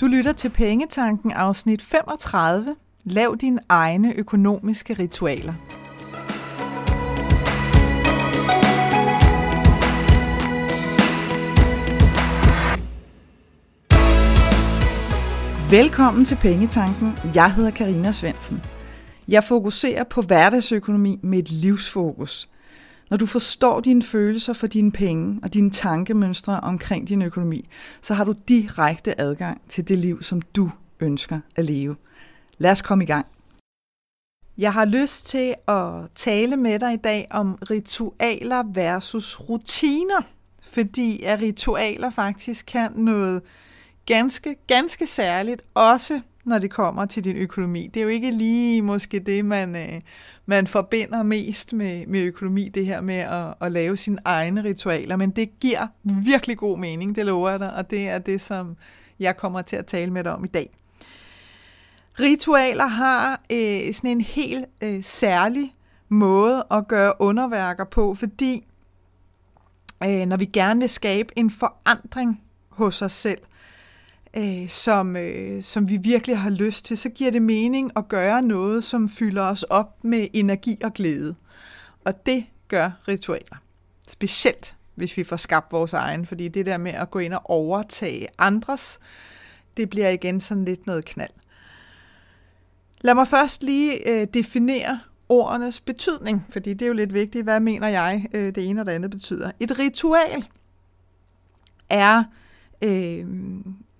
Du lytter til Pengetanken afsnit 35. Lav dine egne økonomiske ritualer. Velkommen til Pengetanken. Jeg hedder Karina Svensen. Jeg fokuserer på hverdagsøkonomi med et livsfokus. Når du forstår dine følelser for dine penge og dine tankemønstre omkring din økonomi, så har du direkte adgang til det liv, som du ønsker at leve. Lad os komme i gang. Jeg har lyst til at tale med dig i dag om ritualer versus rutiner, fordi at ritualer faktisk kan noget ganske, ganske særligt, også når det kommer til din økonomi. Det er jo ikke lige måske det, man, øh, man forbinder mest med, med økonomi, det her med at, at lave sine egne ritualer, men det giver virkelig god mening, det lover jeg dig, og det er det, som jeg kommer til at tale med dig om i dag. Ritualer har øh, sådan en helt øh, særlig måde at gøre underværker på, fordi øh, når vi gerne vil skabe en forandring hos os selv, øh, som, øh, som vi virkelig har lyst til, så giver det mening at gøre noget, som fylder os op med energi og glæde. Og det gør ritualer. Specielt hvis vi får skabt vores egen, fordi det der med at gå ind og overtage andres, det bliver igen sådan lidt noget knald. Lad mig først lige øh, definere ordenes betydning, fordi det er jo lidt vigtigt, hvad mener jeg, øh, det ene og det andet betyder. Et ritual er øh,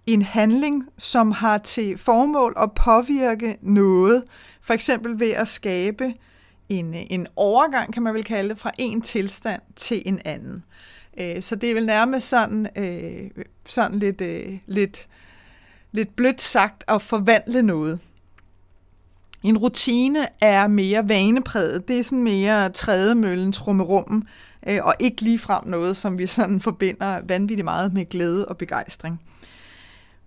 en handling, som har til formål at påvirke noget, for eksempel ved at skabe en, en overgang, kan man vel kalde det, fra en tilstand til en anden. Øh, så det er vel nærmest sådan, øh, sådan lidt, øh, lidt, lidt blødt sagt at forvandle noget. En rutine er mere vanepræget. Det er sådan mere trædemøllen, trummerummen, og ikke lige frem noget, som vi sådan forbinder vanvittigt meget med glæde og begejstring.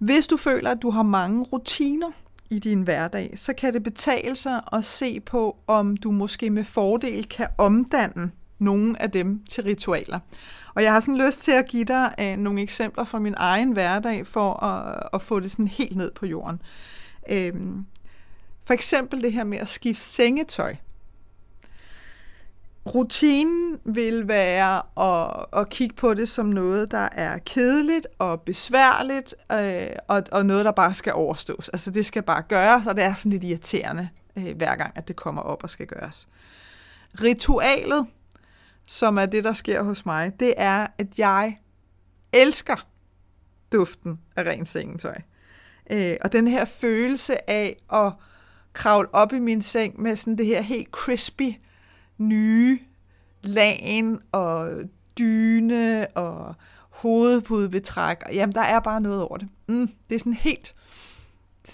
Hvis du føler, at du har mange rutiner i din hverdag, så kan det betale sig at se på, om du måske med fordel kan omdanne nogle af dem til ritualer. Og jeg har sådan lyst til at give dig uh, nogle eksempler fra min egen hverdag, for at, at få det sådan helt ned på jorden. Uh, for eksempel det her med at skifte sengetøj. Rutinen vil være at, at kigge på det som noget, der er kedeligt og besværligt, øh, og, og noget, der bare skal overstås. Altså det skal bare gøres, og det er sådan lidt irriterende øh, hver gang, at det kommer op og skal gøres. Ritualet, som er det, der sker hos mig, det er, at jeg elsker duften af ren sengetøj. Øh, og den her følelse af at kravle op i min seng med sådan det her helt crispy, nye lagen og dyne og hovedpudebetræk. Jamen, der er bare noget over det. Mm, det er sådan helt,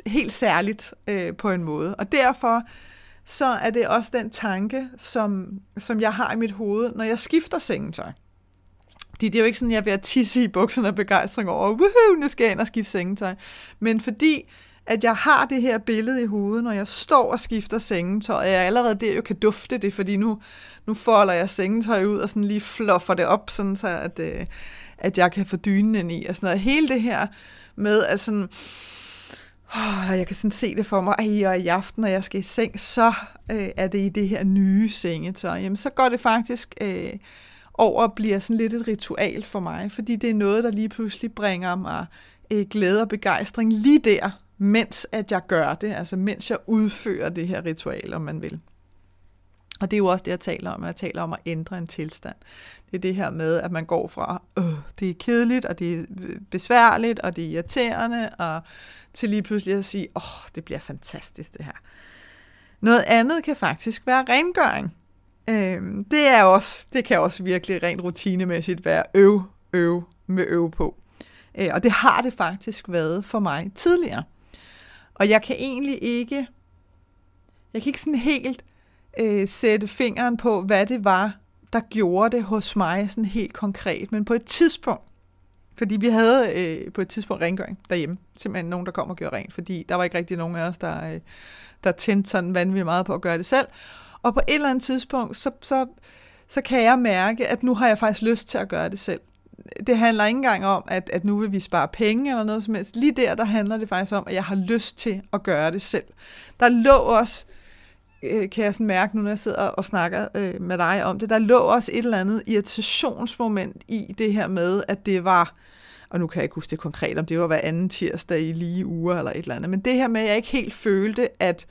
helt særligt øh, på en måde. Og derfor så er det også den tanke, som, som jeg har i mit hoved, når jeg skifter sengetøj. Fordi det er jo ikke sådan, at jeg bliver tisse i bukserne af begejstring over, woohoo, nu skal jeg ind og skifte sengetøj. Men fordi at jeg har det her billede i hovedet, når jeg står og skifter sengetøj, og jeg allerede der jo kan dufte det, fordi nu, nu folder jeg sengetøj ud og sådan lige fluffer det op, sådan så at, øh, at jeg kan få dynen ind i, og sådan noget. Hele det her med, at sådan, oh, jeg kan sådan se det for mig, ej, og i aften, når jeg skal i seng, så øh, er det i det her nye sengetøj. Jamen, så går det faktisk øh, over og bliver sådan lidt et ritual for mig, fordi det er noget, der lige pludselig bringer mig øh, glæde og begejstring lige der, mens at jeg gør det, altså mens jeg udfører det her ritual, om man vil. Og det er jo også det, jeg taler om. Jeg taler om at ændre en tilstand. Det er det her med, at man går fra, øh, det er kedeligt, og det er besværligt, og det er irriterende, og til lige pludselig at sige, åh, oh, det bliver fantastisk det her. Noget andet kan faktisk være rengøring. Øh, det, er også, det kan også virkelig rent rutinemæssigt være øv, øv med øv på. Øh, og det har det faktisk været for mig tidligere. Og jeg kan egentlig ikke, jeg kan ikke sådan helt øh, sætte fingeren på, hvad det var, der gjorde det hos mig sådan helt konkret. Men på et tidspunkt, fordi vi havde øh, på et tidspunkt rengøring derhjemme. Simpelthen nogen, der kom og gjorde rent, fordi der var ikke rigtig nogen af os, der, øh, der tændte sådan vanvittigt meget på at gøre det selv. Og på et eller andet tidspunkt, så, så, så kan jeg mærke, at nu har jeg faktisk lyst til at gøre det selv det handler ikke engang om, at, at nu vil vi spare penge eller noget som helst. Lige der, der handler det faktisk om, at jeg har lyst til at gøre det selv. Der lå også, øh, kan jeg sådan mærke nu, når jeg sidder og snakker øh, med dig om det, der lå også et eller andet irritationsmoment i det her med, at det var, og nu kan jeg ikke huske det konkret, om det var hver anden tirsdag i lige uger eller et eller andet, men det her med, at jeg ikke helt følte, at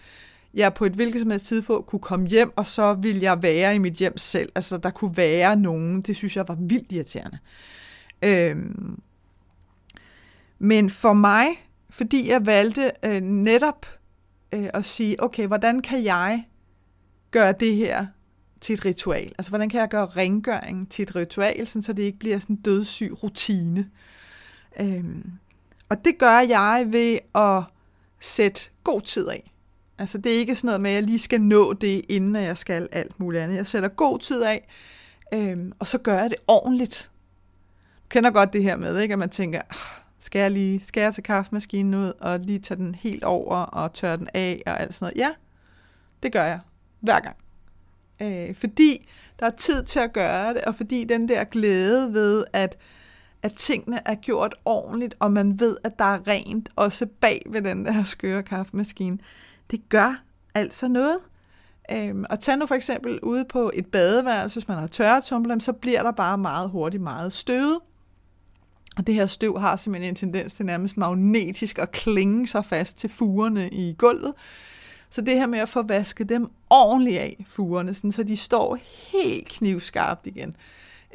jeg på et hvilket som helst tidspunkt kunne komme hjem, og så ville jeg være i mit hjem selv. Altså, der kunne være nogen. Det synes jeg var vildt irriterende. Øhm, men for mig, fordi jeg valgte øh, netop øh, at sige, okay, hvordan kan jeg gøre det her til et ritual? Altså, hvordan kan jeg gøre rengøring til et ritual, så det ikke bliver sådan en dødssyg rutine? Øhm, og det gør jeg ved at sætte god tid af. Altså det er ikke sådan noget med, at jeg lige skal nå det, inden jeg skal alt muligt andet. Jeg sætter god tid af, øhm, og så gør jeg det ordentligt. Kender godt det her med, ikke? at man tænker, ah, skal jeg lige skal jeg tage kaffemaskinen ud, og lige tage den helt over, og tørre den af, og alt sådan noget. Ja, det gør jeg. Hver gang. Øh, fordi der er tid til at gøre det, og fordi den der glæde ved, at, at tingene er gjort ordentligt, og man ved, at der er rent også bag ved den der skøre kaffemaskine, det gør altså noget. Øhm, og tag nu for eksempel ude på et badeværelse, hvis man har tørretumbler, så bliver der bare meget hurtigt meget støvet. Og det her støv har simpelthen en tendens til nærmest magnetisk at klinge sig fast til fugerne i gulvet. Så det her med at få vasket dem ordentligt af, fugerne, sådan, så de står helt knivskarpt igen.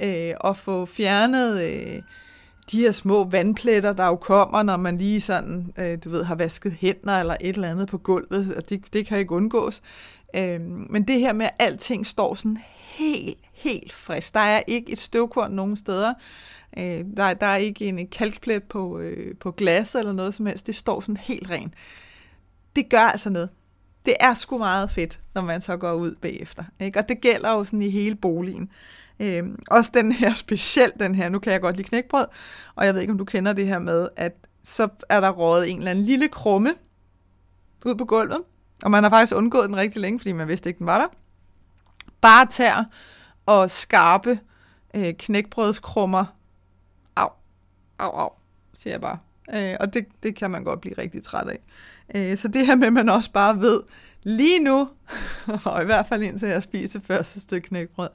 Øh, og få fjernet øh, de her små vandpletter, der jo kommer, når man lige sådan, øh, du ved, har vasket hænder eller et eller andet på gulvet, og det, det kan ikke undgås. Øh, men det her med, at alting står sådan helt, helt frisk. Der er ikke et støvkorn nogen steder. Øh, der, der er ikke en kalkplet på, øh, på glas eller noget som helst. Det står sådan helt rent. Det gør altså noget. Det er sgu meget fedt, når man så går ud bagefter. Ikke? Og det gælder jo sådan i hele boligen. Øhm, også den her, specielt den her, nu kan jeg godt lide knækbrød, og jeg ved ikke, om du kender det her med, at så er der rådet en eller anden lille krumme ud på gulvet, og man har faktisk undgået den rigtig længe, fordi man vidste ikke, den var der. Bare tær og skarpe øh, knækbrødskrummer. Au, au, au, siger jeg bare. Øh, og det, det kan man godt blive rigtig træt af. Øh, så det her med, at man også bare ved, lige nu, og i hvert fald indtil jeg spiser første stykke knækbrød,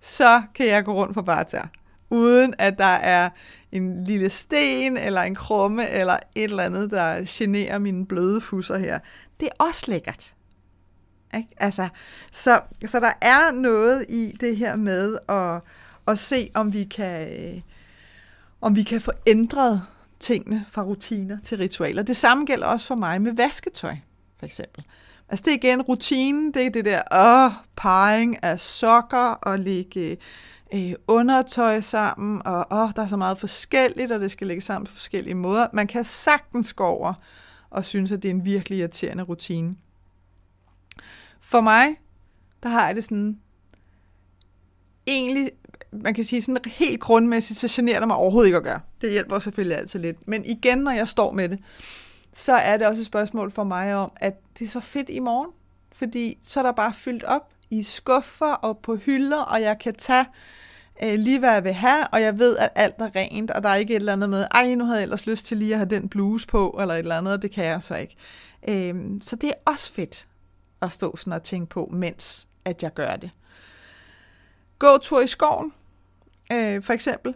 så kan jeg gå rundt på barter, uden at der er en lille sten, eller en krumme, eller et eller andet, der generer mine bløde fusser her. Det er også lækkert. Ikke? Altså, så, så der er noget i det her med at, at se, om vi kan, øh, om vi kan få ændret tingene fra rutiner til ritualer. Det samme gælder også for mig med vasketøj, for eksempel. Altså det er igen rutinen, det er det der åh, parring af sokker og lægge øh, undertøj sammen, og åh, der er så meget forskelligt, og det skal lægges sammen på forskellige måder. Man kan sagtens gå over og synes, at det er en virkelig irriterende rutine. For mig, der har jeg det sådan, egentlig, man kan sige sådan helt grundmæssigt, så generer det mig overhovedet ikke at gøre. Det hjælper selvfølgelig altid lidt. Men igen, når jeg står med det, så er det også et spørgsmål for mig om, at det er så fedt i morgen. Fordi så er der bare fyldt op i skuffer og på hylder, og jeg kan tage øh, lige hvad jeg vil have, og jeg ved, at alt er rent, og der er ikke et eller andet med, ej, nu havde jeg ellers lyst til lige at have den bluse på, eller et eller andet, og det kan jeg så ikke. Øh, så det er også fedt at stå sådan og tænke på, mens at jeg gør det. Gå tur i skoven, øh, for eksempel.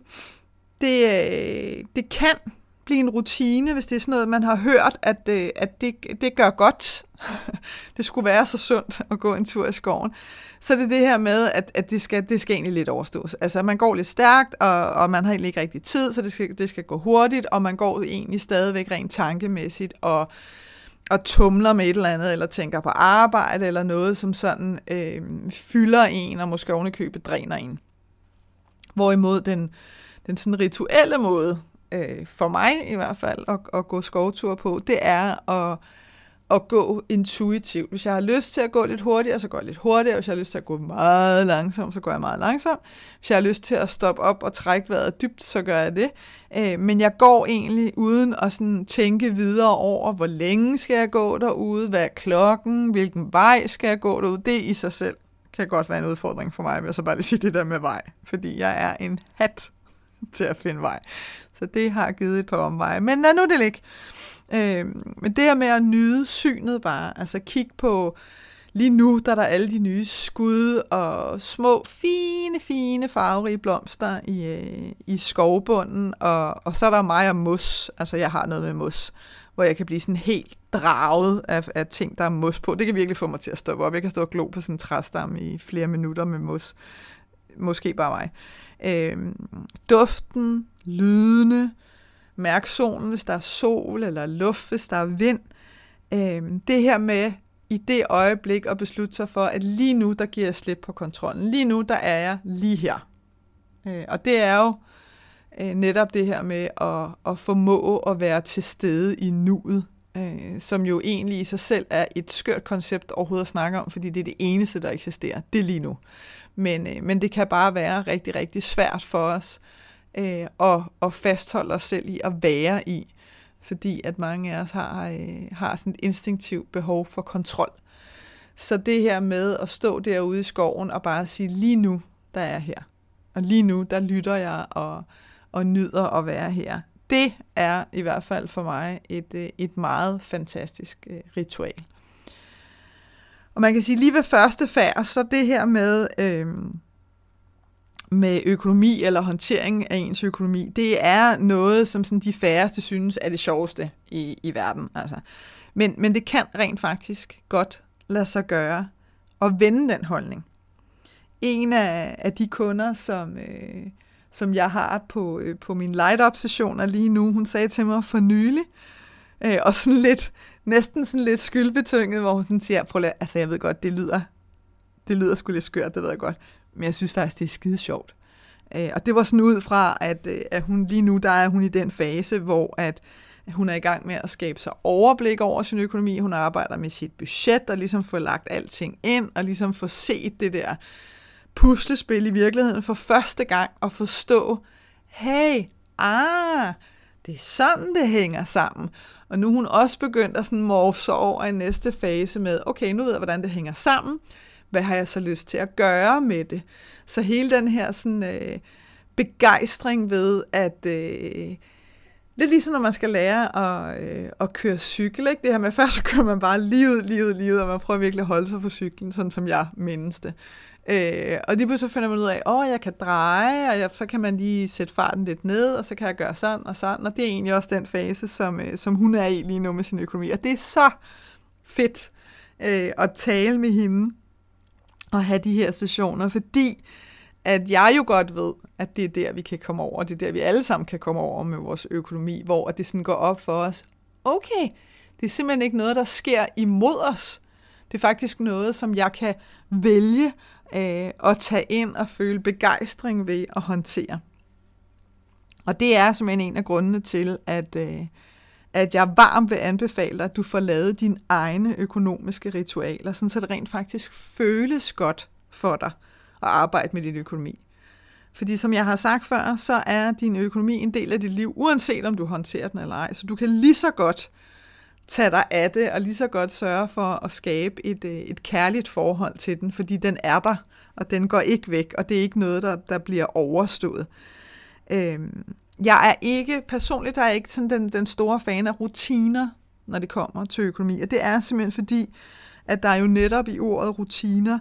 Det, øh, det kan blive en rutine, hvis det er sådan noget, man har hørt, at, øh, at det, det gør godt. det skulle være så sundt at gå en tur i skoven. Så det er det her med, at, at det, skal, det skal egentlig lidt overstås. Altså man går lidt stærkt, og, og man har egentlig ikke rigtig tid, så det skal, det skal gå hurtigt, og man går egentlig stadigvæk rent tankemæssigt, og og tumler med et eller andet, eller tænker på arbejde, eller noget, som sådan øh, fylder en, og måske ovenikøbet dræner en. Hvorimod den, den sådan rituelle måde, øh, for mig i hvert fald, at, at gå skovtur på, det er at, at gå intuitivt. Hvis jeg har lyst til at gå lidt hurtigere, så går jeg lidt hurtigere. Hvis jeg har lyst til at gå meget langsomt, så går jeg meget langsomt. Hvis jeg har lyst til at stoppe op og trække vejret dybt, så gør jeg det. Øh, men jeg går egentlig uden at sådan tænke videre over, hvor længe skal jeg gå derude, hvad er klokken, hvilken vej skal jeg gå derude. Det i sig selv kan godt være en udfordring for mig, vil jeg så bare lige sige det der med vej. Fordi jeg er en hat til at finde vej. Så det har givet et par omveje. Men lad nu det ligge. Øh, men det her med at nyde synet bare, altså kigge på, lige nu der er der alle de nye skud og små, fine, fine farverige blomster i, øh, i skovbunden, og, og så er der mig og mos, altså jeg har noget med mos, hvor jeg kan blive sådan helt draget af, af ting, der er mos på. Det kan virkelig få mig til at stoppe op. Jeg kan stå og glo på sådan en træstamme i flere minutter med mos. Måske bare mig. Øh, duften, lydene, mærk solen, hvis der er sol, eller luft, hvis der er vind. Øh, det her med i det øjeblik at beslutte sig for, at lige nu, der giver jeg slip på kontrollen. Lige nu, der er jeg lige her. Øh, og det er jo øh, netop det her med at, at formå at være til stede i nuet, øh, som jo egentlig i sig selv er et skørt koncept overhovedet at snakke om, fordi det er det eneste, der eksisterer. Det er lige nu. Men, øh, men det kan bare være rigtig, rigtig svært for os øh, og, og fastholde os selv i at være i, fordi at mange af os har, øh, har sådan et instinktivt behov for kontrol. Så det her med at stå derude i skoven og bare sige, lige nu, der er jeg her. Og lige nu, der lytter jeg og, og nyder at være her. Det er i hvert fald for mig et, øh, et meget fantastisk øh, ritual. Og man kan sige, lige ved første færd, så det her med, øh, med økonomi eller håndtering af ens økonomi, det er noget, som sådan de færreste synes er det sjoveste i, i verden. Altså. Men, men det kan rent faktisk godt lade sig gøre at vende den holdning. En af, af de kunder, som, øh, som jeg har på, øh, på min light-up-sessioner lige nu, hun sagde til mig for nylig, øh, og sådan lidt, næsten sådan lidt skyldbetynget, hvor hun sådan siger, prøv at, altså jeg ved godt, det lyder, det lyder sgu lidt skørt, det ved jeg godt, men jeg synes faktisk, det er skide sjovt. Øh, og det var sådan ud fra, at, øh, at hun lige nu, der er hun i den fase, hvor at hun er i gang med at skabe sig overblik over sin økonomi. Hun arbejder med sit budget og ligesom får lagt alting ind og ligesom får set det der puslespil i virkeligheden for første gang og forstå, hey, ah, det er sådan, det hænger sammen. Og nu er hun også begyndt at sådan morse over i næste fase med, okay, nu ved jeg, hvordan det hænger sammen. Hvad har jeg så lyst til at gøre med det? Så hele den her sådan, øh, begejstring ved, at... Øh, det er ligesom, når man skal lære at, øh, at køre cykel. Ikke? Det her med, først så kører man bare livet, livet, livet, og man prøver virkelig at holde sig på cyklen, sådan som jeg mindes det. Øh, og lige så finder man ud af, at jeg kan dreje, og jeg, så kan man lige sætte farten lidt ned, og så kan jeg gøre sådan og sådan. Og det er egentlig også den fase, som, øh, som hun er i lige nu med sin økonomi. Og det er så fedt øh, at tale med hende og have de her sessioner, fordi at jeg jo godt ved, at det er der, vi kan komme over, og det er der, vi alle sammen kan komme over med vores økonomi, hvor det sådan går op for os, okay, det er simpelthen ikke noget, der sker imod os. Det er faktisk noget, som jeg kan vælge øh, at tage ind og føle begejstring ved at håndtere. Og det er simpelthen en af grundene til, at, øh, at jeg varmt vil anbefale dig, at du får lavet dine egne økonomiske ritualer, sådan så det rent faktisk føles godt for dig at arbejde med din økonomi. Fordi som jeg har sagt før, så er din økonomi en del af dit liv, uanset om du håndterer den eller ej. Så du kan lige så godt tage dig af det, og lige så godt sørge for at skabe et, øh, et kærligt forhold til den, fordi den er der, og den går ikke væk, og det er ikke noget, der, der bliver overstået. Øhm, jeg er ikke, personligt der er jeg ikke sådan den, den store fan af rutiner, når det kommer til økonomi, og det er simpelthen fordi, at der jo netop i ordet rutiner,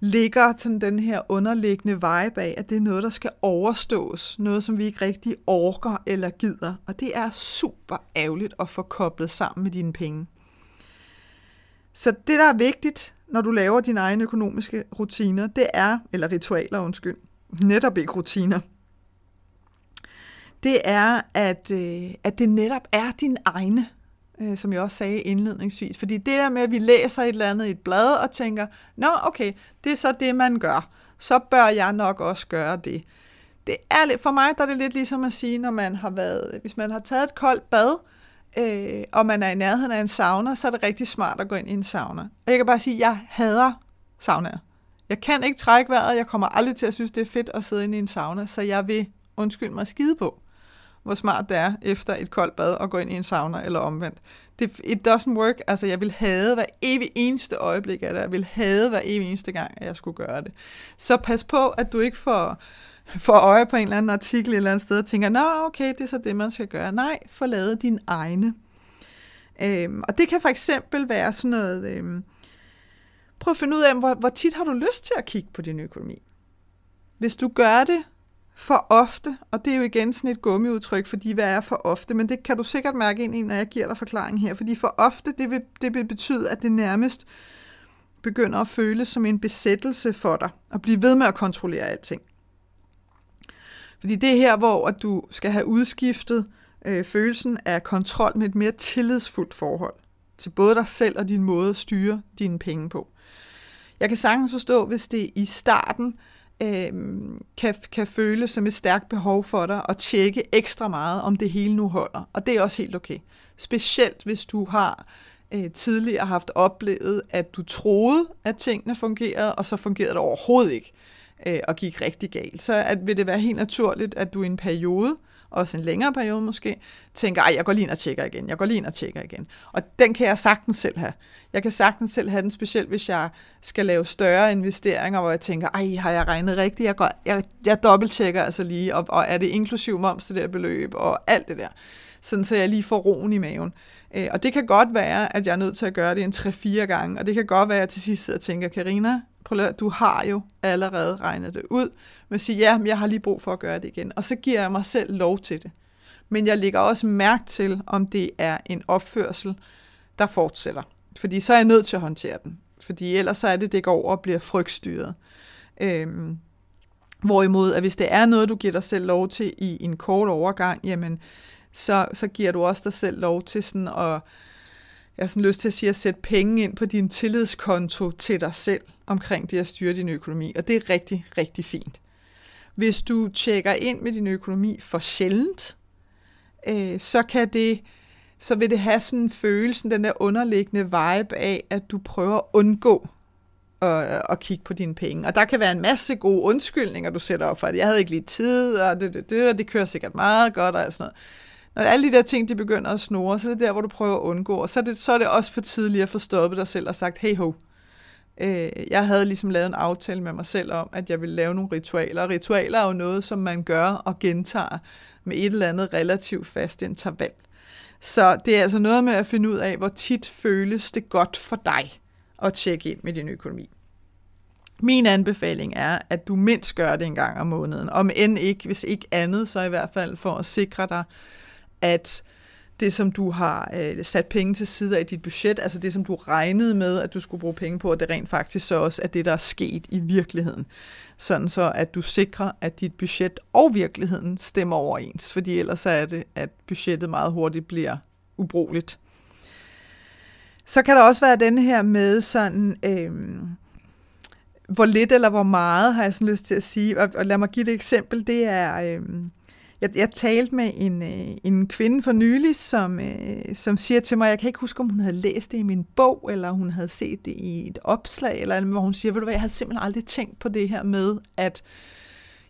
ligger sådan den her underliggende vibe af, at det er noget, der skal overstås. Noget, som vi ikke rigtig orker eller gider. Og det er super ærgerligt at få koblet sammen med dine penge. Så det, der er vigtigt, når du laver dine egne økonomiske rutiner, det er, eller ritualer, undskyld, netop ikke rutiner, det er, at, øh, at det netop er din egne øh, som jeg også sagde indledningsvis. Fordi det der med, at vi læser et eller andet i et blad og tænker, nå okay, det er så det, man gør. Så bør jeg nok også gøre det. Det er lidt, for mig der er det lidt ligesom at sige, når man har været, hvis man har taget et koldt bad, øh, og man er i nærheden af en sauna, så er det rigtig smart at gå ind i en sauna. Og jeg kan bare sige, at jeg hader saunaer. Jeg kan ikke trække vejret, jeg kommer aldrig til at synes, det er fedt at sidde inde i en sauna, så jeg vil, undskyld mig, skide på hvor smart det er efter et koldt bad at gå ind i en sauna eller omvendt. Det, it doesn't work. Altså, jeg vil have hver evig eneste øjeblik af det. Jeg vil have hver evig eneste gang, at jeg skulle gøre det. Så pas på, at du ikke får får øje på en eller anden artikel et eller andet sted og tænker, nå okay, det er så det, man skal gøre. Nej, få lavet din egne. Øhm, og det kan for eksempel være sådan noget, øhm, prøv at finde ud af, hvor, hvor tit har du lyst til at kigge på din økonomi. Hvis du gør det for ofte, og det er jo igen sådan et gummiudtryk, fordi hvad er for ofte, men det kan du sikkert mærke ind i, når jeg giver dig forklaring her, fordi for ofte, det vil, det vil betyde, at det nærmest begynder at føles som en besættelse for dig, at blive ved med at kontrollere alting. Fordi det er her, hvor at du skal have udskiftet øh, følelsen af kontrol med et mere tillidsfuldt forhold til både dig selv og din måde at styre dine penge på. Jeg kan sagtens forstå, hvis det i starten øh, kan, kan føle som et stærkt behov for dig at tjekke ekstra meget, om det hele nu holder. Og det er også helt okay. Specielt hvis du har øh, tidligere haft oplevet, at du troede, at tingene fungerede, og så fungerede det overhovedet ikke øh, og gik rigtig galt. Så at, vil det være helt naturligt, at du i en periode, også en længere periode måske, tænker, ej, jeg går lige ind og tjekker igen, jeg går lige ind og tjekker igen. Og den kan jeg sagtens selv have. Jeg kan sagtens selv have den, specielt hvis jeg skal lave større investeringer, hvor jeg tænker, ej, har jeg regnet rigtigt? Jeg, går, jeg, jeg dobbelttjekker altså lige, og, og er det inklusiv moms det der beløb, og alt det der. Sådan så jeg lige får roen i maven. Øh, og det kan godt være, at jeg er nødt til at gøre det en 3-4 gange, og det kan godt være, at jeg til sidst sidder og tænker, Karina, du har jo allerede regnet det ud, men siger, ja, men jeg har lige brug for at gøre det igen. Og så giver jeg mig selv lov til det. Men jeg lægger også mærke til, om det er en opførsel, der fortsætter. Fordi så er jeg nødt til at håndtere den. Fordi ellers så er det, det går over og bliver frygtstyret. Øhm, hvorimod, at hvis det er noget, du giver dig selv lov til i en kort overgang, jamen, så, så giver du også dig selv lov til sådan at jeg har sådan lyst til at sige, at sætte penge ind på din tillidskonto til dig selv omkring det at styre din økonomi, og det er rigtig, rigtig fint. Hvis du tjekker ind med din økonomi for sjældent, øh, så kan det så vil det have sådan en følelse, den der underliggende vibe af, at du prøver at undgå at, at kigge på dine penge. Og der kan være en masse gode undskyldninger, du sætter op for, at jeg havde ikke lige tid, og det, det, det, og det kører sikkert meget godt, og sådan noget når alle de der ting, de begynder at snore, så er det der, hvor du prøver at undgå. Og så er det, så er det også på tidligere at få stoppet dig selv og sagt, hey ho, øh, jeg havde ligesom lavet en aftale med mig selv om, at jeg ville lave nogle ritualer. Og ritualer er jo noget, som man gør og gentager med et eller andet relativt fast interval. Så det er altså noget med at finde ud af, hvor tit føles det godt for dig at tjekke ind med din økonomi. Min anbefaling er, at du mindst gør det en gang om måneden. Om end ikke, hvis ikke andet, så i hvert fald for at sikre dig, at det, som du har øh, sat penge til side af i dit budget, altså det, som du regnede med, at du skulle bruge penge på, at det rent faktisk så også er det, der er sket i virkeligheden. Sådan så, at du sikrer, at dit budget og virkeligheden stemmer overens, fordi ellers er det, at budgettet meget hurtigt bliver ubrugeligt. Så kan der også være den her med sådan, øh, hvor lidt eller hvor meget, har jeg sådan lyst til at sige. Og, og lad mig give et eksempel. Det er... Øh, jeg, jeg talte med en, øh, en kvinde for nylig, som, øh, som siger til mig, jeg kan ikke huske, om hun havde læst det i min bog, eller hun havde set det i et opslag, eller hvor hun siger, ved du hvad, jeg har simpelthen aldrig tænkt på det her med, at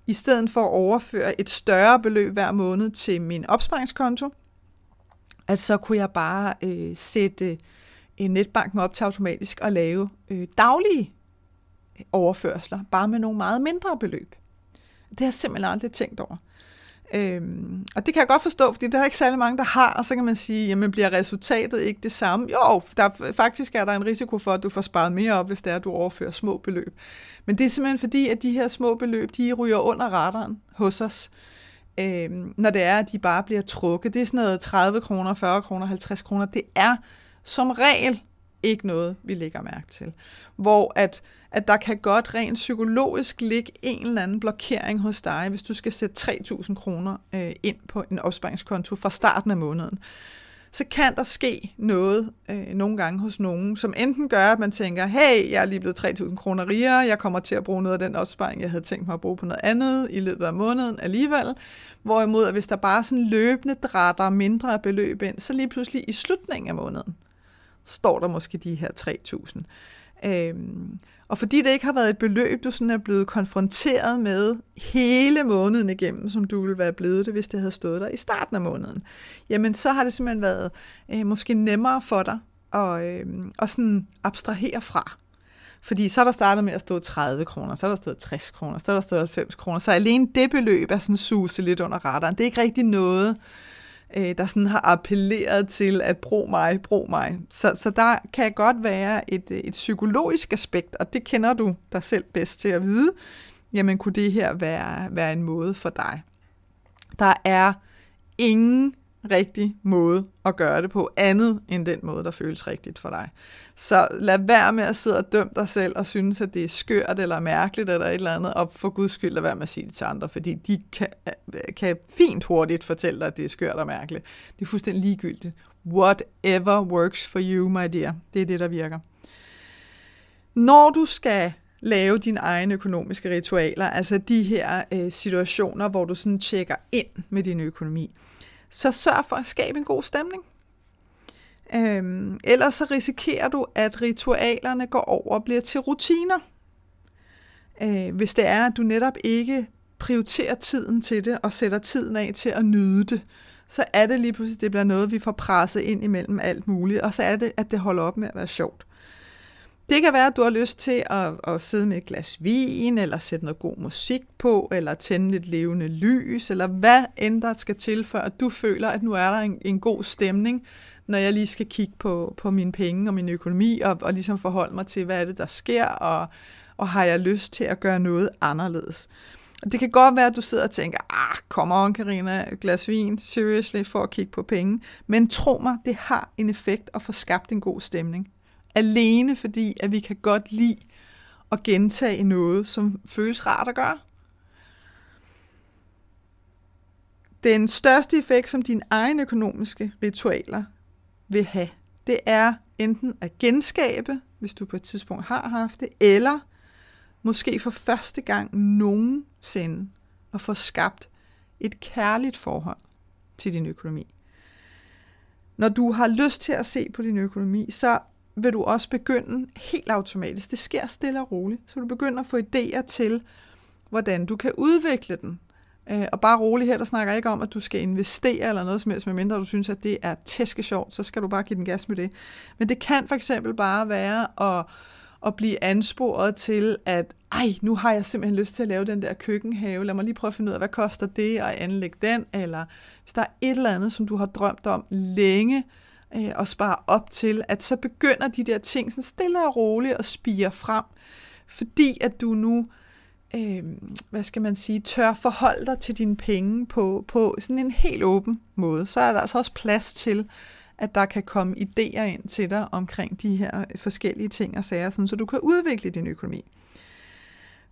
i stedet for at overføre et større beløb hver måned til min opsparingskonto, at så kunne jeg bare øh, sætte øh, netbanken op til automatisk og lave øh, daglige overførsler, bare med nogle meget mindre beløb. Det har jeg simpelthen aldrig tænkt over. Øhm, og det kan jeg godt forstå, fordi der er ikke særlig mange, der har, og så kan man sige, jamen bliver resultatet ikke det samme? Jo, der, faktisk er der en risiko for, at du får sparet mere op, hvis det er, at du overfører små beløb. Men det er simpelthen fordi, at de her små beløb, de ryger under radaren hos os, øhm, når det er, at de bare bliver trukket. Det er sådan noget 30 kroner, 40 kroner, 50 kroner. Det er som regel ikke noget, vi lægger mærke til. Hvor at, at der kan godt rent psykologisk ligge en eller anden blokering hos dig, hvis du skal sætte 3.000 kroner øh, ind på en opsparingskonto fra starten af måneden. Så kan der ske noget øh, nogle gange hos nogen, som enten gør, at man tænker, hey, jeg er lige blevet 3.000 kroner rigere, jeg kommer til at bruge noget af den opsparing, jeg havde tænkt mig at bruge på noget andet i løbet af måneden alligevel. Hvorimod, at hvis der bare sådan løbende drætter mindre beløb ind, så lige pludselig i slutningen af måneden, står der måske de her 3.000. Øhm, og fordi det ikke har været et beløb, du sådan er blevet konfronteret med hele måneden igennem, som du ville være blevet det, hvis det havde stået der i starten af måneden, jamen så har det simpelthen været øh, måske nemmere for dig at, øh, at sådan abstrahere fra. Fordi så er der startet med at stå 30 kroner, så er der stået 60 kroner, så er der stået 90 kroner. Så alene det beløb er sådan suse lidt under radaren. Det er ikke rigtig noget, øh, der sådan har appelleret til at brug mig, brug mig. Så, så der kan godt være et, øh, et psykologisk aspekt, og det kender du dig selv bedst til at vide. Jamen kunne det her være, være en måde for dig? Der er ingen rigtig måde at gøre det på, andet end den måde, der føles rigtigt for dig. Så lad være med at sidde og dømme dig selv og synes, at det er skørt eller mærkeligt eller et eller andet, og for guds skyld lad være med at sige det til andre, fordi de kan, kan fint hurtigt fortælle dig, at det er skørt og mærkeligt. Det er fuldstændig ligegyldigt. Whatever works for you, my dear. Det er det, der virker. Når du skal lave dine egne økonomiske ritualer, altså de her øh, situationer, hvor du sådan tjekker ind med din økonomi, så sørg for at skabe en god stemning. Øhm, ellers så risikerer du, at ritualerne går over og bliver til rutiner. Øh, hvis det er, at du netop ikke prioriterer tiden til det og sætter tiden af til at nyde det, så er det lige pludselig, det bliver noget, vi får presset ind imellem alt muligt, og så er det, at det holder op med at være sjovt. Det kan være, at du har lyst til at, at sidde med et glas vin, eller sætte noget god musik på, eller tænde lidt levende lys, eller hvad end der skal til, for at du føler, at nu er der en, en god stemning, når jeg lige skal kigge på, på mine penge og min økonomi, og, og ligesom forholde mig til, hvad er det, der sker, og, og har jeg lyst til at gøre noget anderledes. Og det kan godt være, at du sidder og tænker, ah, kom on, Karina, glas vin, seriously, for at kigge på penge. Men tro mig, det har en effekt at få skabt en god stemning alene fordi, at vi kan godt lide at gentage noget, som føles rart at gøre. Den største effekt, som dine egne økonomiske ritualer vil have, det er enten at genskabe, hvis du på et tidspunkt har haft det, eller måske for første gang nogensinde at få skabt et kærligt forhold til din økonomi. Når du har lyst til at se på din økonomi, så vil du også begynde helt automatisk, det sker stille og roligt, så du begynder at få idéer til, hvordan du kan udvikle den. Øh, og bare roligt her, der snakker jeg ikke om, at du skal investere eller noget som helst, medmindre du synes, at det er tæske sjovt, så skal du bare give den gas med det. Men det kan for eksempel bare være at, at blive ansporet til, at ej, nu har jeg simpelthen lyst til at lave den der køkkenhave, lad mig lige prøve at finde ud af, hvad koster det at anlægge den, eller hvis der er et eller andet, som du har drømt om længe, øh, og spare op til, at så begynder de der ting sådan stille og roligt at spire frem, fordi at du nu, øh, hvad skal man sige, tør forholde dig til dine penge på, på sådan en helt åben måde. Så er der altså også plads til, at der kan komme idéer ind til dig omkring de her forskellige ting og sager, sådan, så du kan udvikle din økonomi.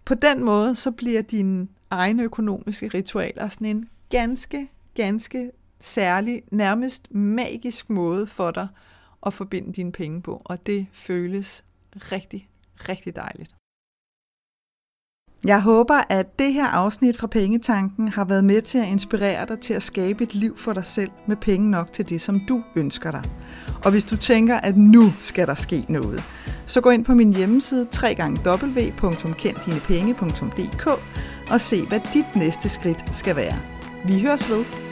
På den måde, så bliver dine egne økonomiske ritualer sådan en ganske, ganske særlig, nærmest magisk måde for dig at forbinde dine penge på, og det føles rigtig, rigtig dejligt. Jeg håber, at det her afsnit fra Pengetanken har været med til at inspirere dig til at skabe et liv for dig selv med penge nok til det, som du ønsker dig. Og hvis du tænker, at nu skal der ske noget, så gå ind på min hjemmeside www.kenddinepenge.dk og se, hvad dit næste skridt skal være. Vi høres ved.